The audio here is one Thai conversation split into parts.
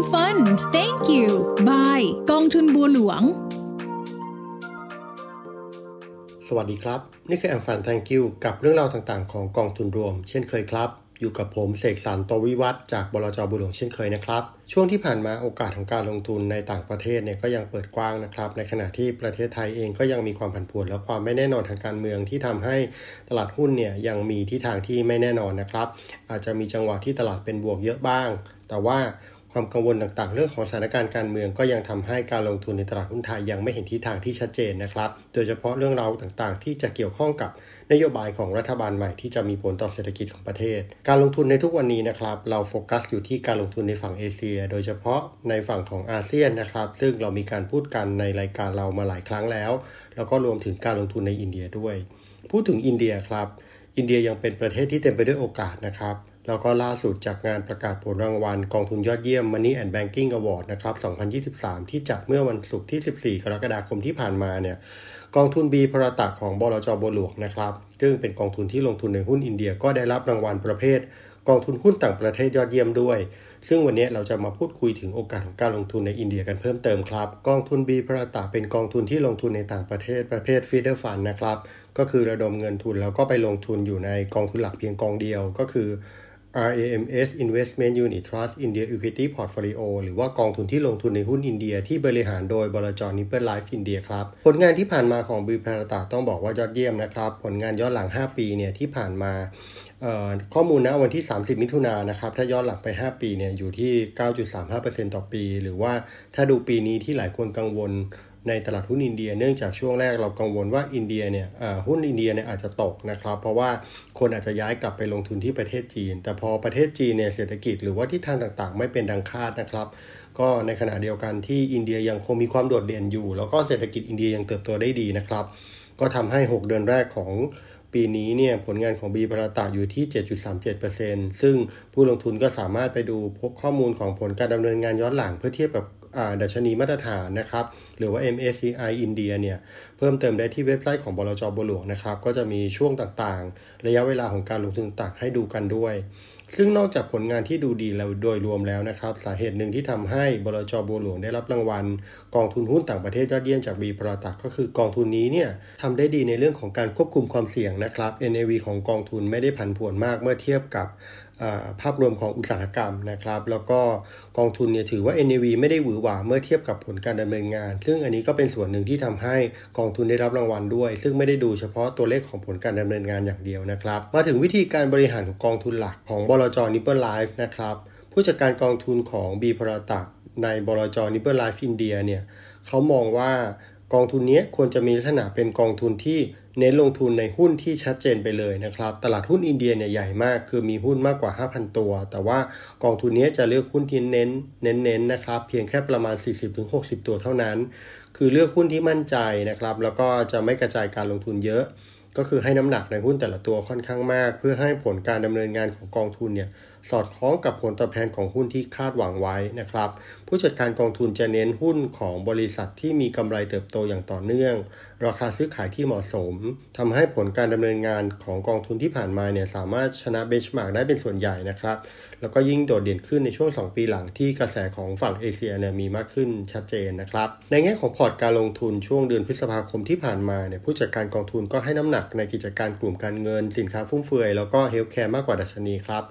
M Fund Thank you Bye กองทุนบัวหลวง สวัสดีครับ นี่คือแอมฟัน Thank you กับเรื่องราวต่างๆ ของกองทุนรวม เช่นเคยครับ อยู่กับผมเสกสรรโตวิวัฒจากบลจบุหลวงเช่นเคยนะครับ ช่วงที่ผ่านมาโอกาสของการลงทุนในต่างประเทศเนี่ยก็ยังเปิดกว้างนะครับ ในขณะที่ประเทศไทยเองก็ยังมีความผันผวนและความไม่แน่นอนทางการเมืองที่ทำให้ตลาดหุ้นเนี่ยยังมีทิศทางที่ไม่แน่นอนนะครับ อาจจะมีจังหวะที่ตลาดเป็นบวกเยอะบ้าง แต่ว่า ความกังวลต่างๆ เรื่องของสถานการณ์การเมืองก็ยังทำให้การลงทุนในตลาดหุ้นไทยยังไม่เห็นทิศทางที่ชัดเจนนะครับ โดยเฉพาะเรื่องราวต่างๆ ที่จะเกี่ยวข้องกับนโยบายของรัฐบาลใหม่ที่จะมีผลต่อเศรษฐกิจของประเทศ การลงทุนในทุกวันนี้นะครับ เราโฟกัสอยู่ที่การลงทุนในฝั่งเอเชีย โดยเฉพาะในฝั่งของอาเซียนนะครับ ซึ่งเรามีการพูดกันในรายการเรามาหลายครั้งแล้ว แล้วก็รวมถึงการลงทุนในอินเดียด้วย พูดถึงอินเดียครับ อินเดียยังเป็นประเทศที่เต็มไปด้วยโอกาสนะครับ แล้วก็ล่าสุดจากงานประกาศผลรางวัลกองทุนยอดเยี่ยม Money and Banking Award นะครับ 2023 ที่จัดเมื่อวันศุกร์ที่ 14 กรกฎาคมที่ผ่านมาเนี่ย กองทุน B-BHARATA ของบลจ.บัวหลวงนะครับ ซึ่งเป็นกองทุนที่ลงทุนในหุ้นอินเดียก็ได้รับรางวัลประเภท กองทุนหุ้นต่างประเทศยอดเยี่ยมด้วย ซึ่งวันนี้เราจะมาพูดคุยถึงโอกาสของการลงทุนในอินเดียกันเพิ่มเติมครับ กองทุน B-BHARATA เป็นกองทุนที่ลงทุนในต่างประเทศประเภท feeder fund นะครับ ก็คือระดมเงินทุนแล้วก็ไปลงทุนอยู่ในกองทุนหลักเพียงกองเดียวก็คือ RAMS Investment Unit Trust India Equity Portfolio หรือว่ากองทุนที่ลงทุนในหุ้นอินเดียที่บริหารโดยบลจ. Nippon Life India ครับ ผลงานที่ผ่านมาของ B-BHARATA ต้องบอกว่ายอดเยี่ยมนะครับ ผลงานย้อนหลัง 5 ปีเนี่ยที่ผ่านมาข้อมูลนะวันที่ 30 มิถุนายนนะครับถ้าย้อนหลังไป 5 ปีเนี่ยอยู่ที่ 9.35%ต่อปี หรือว่าถ้าดูปีนี้ที่หลายคนกังวล ในตลาดหุ้นอินเดีย เนื่องจากช่วงแรกเรากังวลว่าอินเดียเนี่ยหุ้นอินเดียเนี่ยอาจจะตกนะครับ เพราะว่าคนอาจจะย้ายกลับไปลงทุนที่ประเทศจีน แต่พอประเทศจีนเนี่ยเศรษฐกิจหรือว่าทิศทางต่างๆ ไม่เป็นดังคาดนะครับ ก็ในขณะเดียวกันที่อินเดียยังคงมีความโดดเด่นอยู่ แล้วก็เศรษฐกิจอินเดียยังเติบโตได้ดีนะครับ ก็ทำให้ 6 เดือนแรกของปีนี้เนี่ยผลงานของบีบราตาอยู่ที่ 7.37%ซึ่งผู้ลงทุนก็สามารถไปดูพบข้อมูลของผลการดำเนินงานย้อนหลังเพื่อเทียบกับ ดัชนีมาตรฐานนะครับ หรือว่า MSCI อินเดียเนี่ย เพิ่มเติมได้ที่เว็บไซต์ของบลจบัวหลวงนะครับ ก็จะมีช่วงต่างๆ ระยะเวลาของการลงทุนต่างให้ดูกันด้วย ซึ่งนอกจากผลงานที่ดูดีแล้วโดยรวมแล้วนะครับ สาเหตุหนึ่งที่ทำให้บลจบัวหลวงได้รับรางวัล กองทุนหุ้นต่างประเทศยอดเยี่ยมจากบีปราตักก็คือกองทุนนี้เนี่ยทำได้ดีในเรื่องของการควบคุมความเสี่ยงนะครับ NAV ของกองทุนไม่ได้ผันผวนมากเมื่อเทียบกับ ภาพรวมของอุตสาหกรรมนะครับ แล้วก็กองทุนเนี่ยถือว่า NAV ไม่ได้หวือหวาเมื่อเทียบกับผลการดำเนินงาน ซึ่งอันนี้ก็เป็นส่วนหนึ่งที่ทำให้กองทุนได้รับรางวัลด้วย ซึ่งไม่ได้ดูเฉพาะตัวเลขของผลการดำเนินงานอย่างเดียวนะครับ มาถึงวิธีการบริหารของกองทุนหลักของบลจ. Nippon Life นะครับผู้จัดการกองทุนของ B-BHARATA ในบลจ. Nippon Life India เนี่ยเขามองว่ากองทุนนี้ควรจะมีลักษณะเป็นกองทุนที่ เน้นลงทุนในหุ้นที่ชัดเจนไปเลยนะครับ ตลาดหุ้นอินเดียเนี่ยใหญ่มาก คือมีหุ้นมากกว่า 5,000 ตัว แต่ว่ากองทุนนี้จะเลือกหุ้นที่เน้นเน้นๆน,นะครับ เพียงแค่ประมาณ 40-60 ตัวเท่านั้น คือเลือกหุ้นที่มั่นใจนะครับ แล้วก็จะไม่กระจายการลงทุนเยอะ ก็คือให้น้ำหนักในหุ้นแต่ละตัวค่อนข้างมาก เพื่อให้ผลการดำเนินงานของกองทุนเนี่ย สอดคล้องกับผลตอบแทนของหุ้นที่คาดหวังไว้นะครับ ผู้จัดการกองทุนจะเน้นหุ้นของบริษัทที่มีกำไรเติบโตอย่างต่อเนื่อง ราคาซื้อขายที่เหมาะสมทำให้ผลการดำเนินงานของกองทุนที่ผ่านมาเนี่ยสามารถชนะเบนชมาร์กได้เป็นส่วนใหญ่นะครับ แล้วก็ยิ่งโดดเด่นขึ้นในช่วง 2 ปีหลังที่กระแสของฝั่งเอเชียเนี่ยมีมากขึ้นชัดเจนนะครับ ในแง่ของพอร์ตการลงทุนช่วงเดือนพฤษภาคมที่ผ่านมาเนี่ยผู้จัดการกองทุนก็ให้น้ำหนักในกิจการกลุ่มการเงิน สินค้าฟุ่มเฟือยแล้วก็ healthcare มากกว่าดัชนีครับ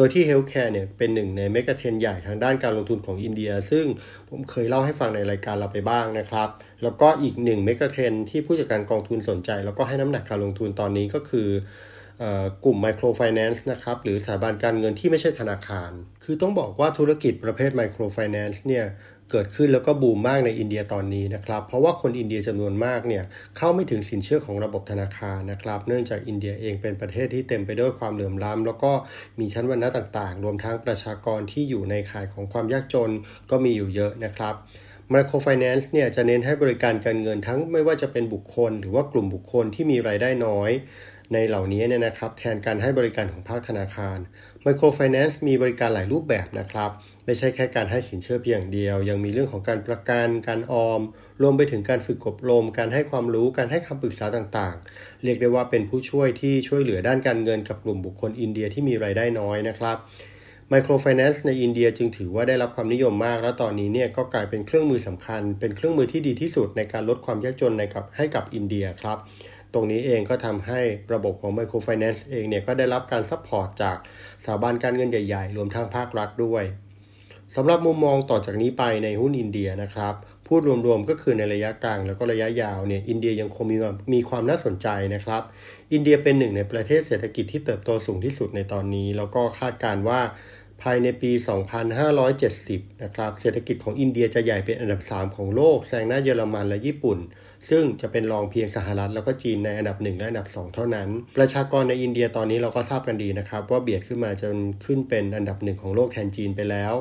โดยที่ healthcare เนี่ยเป็นหนึ่งใน megatrend ใหญ่ทางด้านการลงทุนของอินเดีย ซึ่งผมเคยเล่าให้ฟังในรายการเราไปบ้างนะครับ แล้วก็อีกหนึ่ง megatrend ที่ผู้จัดการกองทุนสนใจ แล้วก็ให้น้ำหนักการลงทุนตอนนี้ก็คือกลุ่ม microfinance นะครับหรือสถาบันการเงินที่ไม่ใช่ธนาคาร คือต้องบอกว่าธุรกิจประเภท microfinance เนี่ย เกิดขึ้นแล้วก็บูมมากในอินเดียตอนนี้นะครับ เพราะว่าคนอินเดียจำนวนมากเนี่ยเข้าไม่ถึงสินเชื่อของระบบธนาคารนะครับ เนื่องจากอินเดียเองเป็นประเทศที่เต็มไปด้วยความเหลื่อมล้ำแล้วก็มีชั้นวรรณะต่างๆ รวมทั้งประชากรที่อยู่ในข่ายของความยากจนก็มีอยู่เยอะนะครับ microfinance เนี่ยจะเน้นให้บริการการเงินทั้งไม่ว่าจะเป็นบุคคล หรือว่ากลุ่มบุคคลที่มีรายได้น้อย ในเหล่านี้เนี่ยนะครับแทนการให้บริการของภาคธนาคาร Microfinance มีบริการหลายรูปแบบนะครับ ไม่ใช่แค่การให้สินเชื่อเพียงเดียว ยังมีเรื่องของการประกันการออม รวมไปถึงการฝึกอบรม การให้ความรู้การให้คำปรึกษาต่างๆ เรียกได้ว่าเป็นผู้ช่วยที่ช่วยเหลือด้านการเงินกับกลุ่มบุคคลอินเดียที่มีรายได้น้อยนะครับ Microfinance ในอินเดียจึงถือว่าได้รับความนิยมมาก และตอนนี้เนี่ยก็กลายเป็นเครื่องมือสำคัญ เป็นเครื่องมือที่ดีที่สุดในการลดความยากจนในกับให้กับอินเดียครับ ตรงนี้เองก็ทำให้ระบบของ Microfinance เองเนี่ยก็ได้รับการ support จากสถาบันการเงินใหญ่ๆ รวมทั้งภาครัฐด้วยสำหรับมุมมองต่อจากนี้ไปในหุ้นอินเดียนะครับพูดรวมๆก็คือในระยะกลางแล้วก็ระยะยาวเนี่ยอินเดียยังคงมีมีความน่าสนใจนะครับ อินเดียเป็นหนึ่งในประเทศเศรษฐกิจที่เติบโตสูงที่สุดในตอนนี้ แล้วก็คาดการณ์ว่า ภายในปี 2570 นะครับ เศรษฐกิจของอินเดียจะใหญ่เป็นอันดับ 3 ของโลก แซงหน้าเยอรมันและญี่ปุ่น ซึ่งจะเป็นรองเพียงสหรัฐแล้วก็จีนในอันดับ 1 และอันดับ 2 เท่านั้น ประชากรในอินเดียตอนนี้เราก็ทราบกันดีนะครับ ว่าเบียดขึ้นมาจนขึ้นเป็นอันดับหนึ่งของโลกแทนจีนไปแล้ว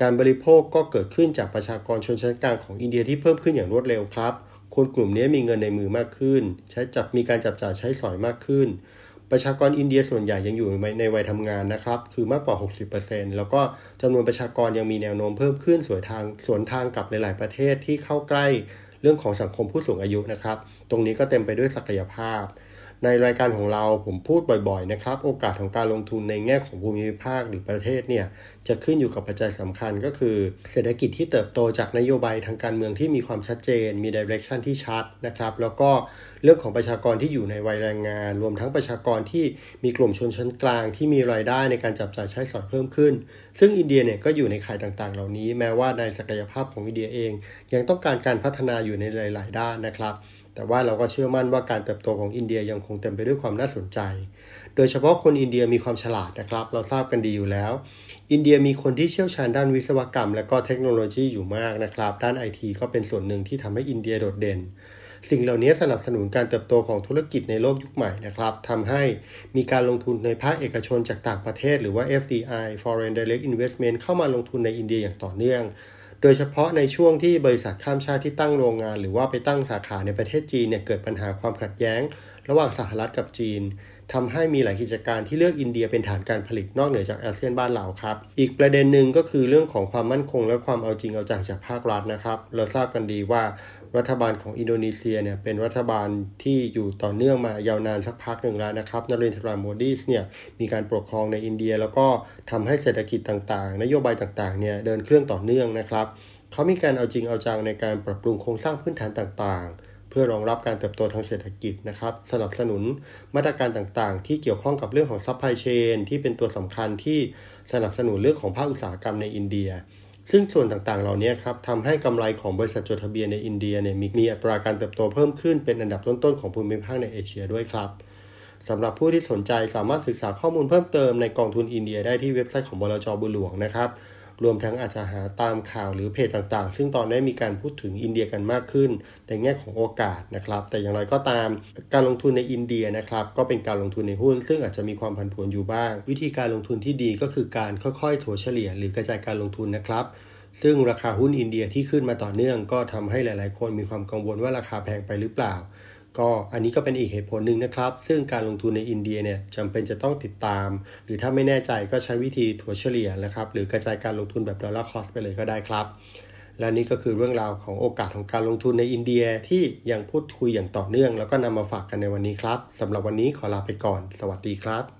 การบริโภคก็เกิดขึ้นจากประชากรชนชั้นกลางของอินเดียที่เพิ่มขึ้นอย่างรวดเร็วครับ คนกลุ่มนี้มีเงินในมือมากขึ้น ใช้จับมีการจับจ่ายใช้สอยมากขึ้น ประชากรอินเดียส่วนใหญ่ยังอยู่ในวัยทำงานนะครับ คือมากกว่า 60%แล้วก็จำนวนประชากรยังมีแนวโน้มเพิ่มขึ้นสวนทางสวนทางกับหลาย ๆ ประเทศที่เข้าใกล้เรื่องของสังคมผู้สูงอายุนะครับ ตรงนี้ก็เต็มไปด้วยศักยภาพ ในรายการของเราผมพูดบ่อยๆนะครับ โอกาสของการลงทุนในแง่ของภูมิภาคหรือประเทศเนี่ยจะขึ้นอยู่กับปัจจัยสำคัญก็คือ เศรษฐกิจที่เติบโตจากนโยบายทางการเมืองที่มีความชัดเจน มีดิเรกชันที่ชัดนะครับ แล้วก็เรื่องของประชากรที่อยู่ในวัยแรงงาน รวมทั้งประชากรที่มีกลุ่มชนชั้นกลาง ที่มีรายได้ในการจับจ่ายใช้สอยเพิ่มขึ้น ซึ่งอินเดียเนี่ยก็อยู่ในข่ายต่างๆ เหล่านี้ แม้ว่าในศักยภาพของอินเดียเอง ยังต้องการการพัฒนาอยู่ในหลาย ๆ ด้านนะครับ แต่ว่าเราก็เชื่อมั่นว่าการเติบโตของอินเดียยังคงเต็มไปด้วยความน่าสนใจ โดยเฉพาะคนอินเดียมีความฉลาดนะครับ เราทราบกันดีอยู่แล้ว อินเดียมีคนที่เชี่ยวชาญด้านวิศวกรรม และก็เทคโนโลยีอยู่มากนะครับ ด้านไอทีก็เป็นส่วนหนึ่งที่ทำให้อินเดียโดดเด่น สิ่งเหล่านี้สนับสนุนการเติบโตของธุรกิจในโลกยุคใหม่นะครับทำให้มีการลงทุนในภาคเอกชนจากต่างประเทศ หรือว่า FDI Foreign Direct Investment เข้ามาลงทุนในอินเดียอย่างต่อเนื่อง โดยเฉพาะในช่วงที่บริษัทข้ามชาติที่ตั้งโรงงาน หรือว่าไปตั้งสาขาในประเทศจีนเนี่ยเกิดปัญหาความขัดแย้ง ระหว่างสหรัฐกับจีนทำให้มีหลายกิจการที่เลือกอินเดียเป็นฐานการผลิตนอกเหนือจากอาเซียนบ้านเราครับ อีกประเด็นหนึ่งก็คือเรื่องของความมั่นคงและความเอาจริงเอาจังจากภาครัฐนะครับ เราทราบกันดีว่า รัฐบาลของอินโดนีเซียเนี่ยเป็นรัฐบาลที่อยู่ต่อเนื่องมายาวนานสักพักหนึ่งแล้วนะครับนรินทราโมดีสเนี่ยมีการปกครองในอินเดีย แล้วก็ทำให้เศรษฐกิจต่างๆ นโยบายต่างๆเนี่ยเดินเครื่องต่อเนื่องนะครับเขามีการเอาจริงเอาจังในการปรับปรุงโครงสร้างพื้นฐานต่างๆเพื่อรองรับการเติบโตทางเศรษฐกิจนะครับ สนับสนุนมาตรการต่างๆ ที่เกี่ยวข้องกับเรื่องของ supply chain ที่เป็นตัวสำคัญที่สนับสนุนเรื่องของภาคอุตสาหกรรมในอินเดีย ซึ่งส่วนต่างๆ เหล่านี้ครับทำให้กำไรของบริษัทจดทะเบียนในอินเดียเนี่ยมีอัตราการเติบโตเพิ่มขึ้นเป็นอันดับต้นๆของภูมิภาคในเอเชียด้วยครับสำหรับผู้ที่สนใจสามารถศึกษาข้อมูลเพิ่มเติมในกองทุนอินเดียได้ที่เว็บไซต์ของบลจบุหลวงนะครับ รวมทั้งอาจจะหาตามข่าวหรือเพจต่างๆ ซึ่งตอนนี้มีการพูดถึงอินเดียกันมากขึ้น ในแง่ของโอกาสนะครับ แต่อย่างไรก็ตามการลงทุนในอินเดียนะครับ ก็เป็นการลงทุนในหุ้น ซึ่งอาจจะมีความผันผวนอยู่บ้าง วิธีการลงทุนที่ดีก็คือการค่อยๆ ถัวเฉลี่ย หรือกระจายการลงทุนนะครับซึ่งราคาหุ้นอินเดียที่ขึ้นมาต่อเนื่องก็ทำให้หลาย ๆ คนมีความกังวลว่าราคาแพงไปหรือเปล่า ก็อันนี้ก็เป็นอีกเหตุผลหนึ่งนะครับ ซึ่งการลงทุนในอินเดียเนี่ยจำเป็นจะต้องติดตาม หรือถ้าไม่แน่ใจก็ใช้วิธีถัวเฉลี่ยนะครับ หรือกระจายการลงทุนแบบ dollar cost ไปเลยก็ได้ครับ และนี่ก็คือเรื่องราวของโอกาสของการลงทุนในอินเดียที่ยังพูดคุยอย่างต่อเนื่อง แล้วก็นำมาฝากกันในวันนี้ครับสำหรับวันนี้ขอลาไปก่อน สวัสดีครับ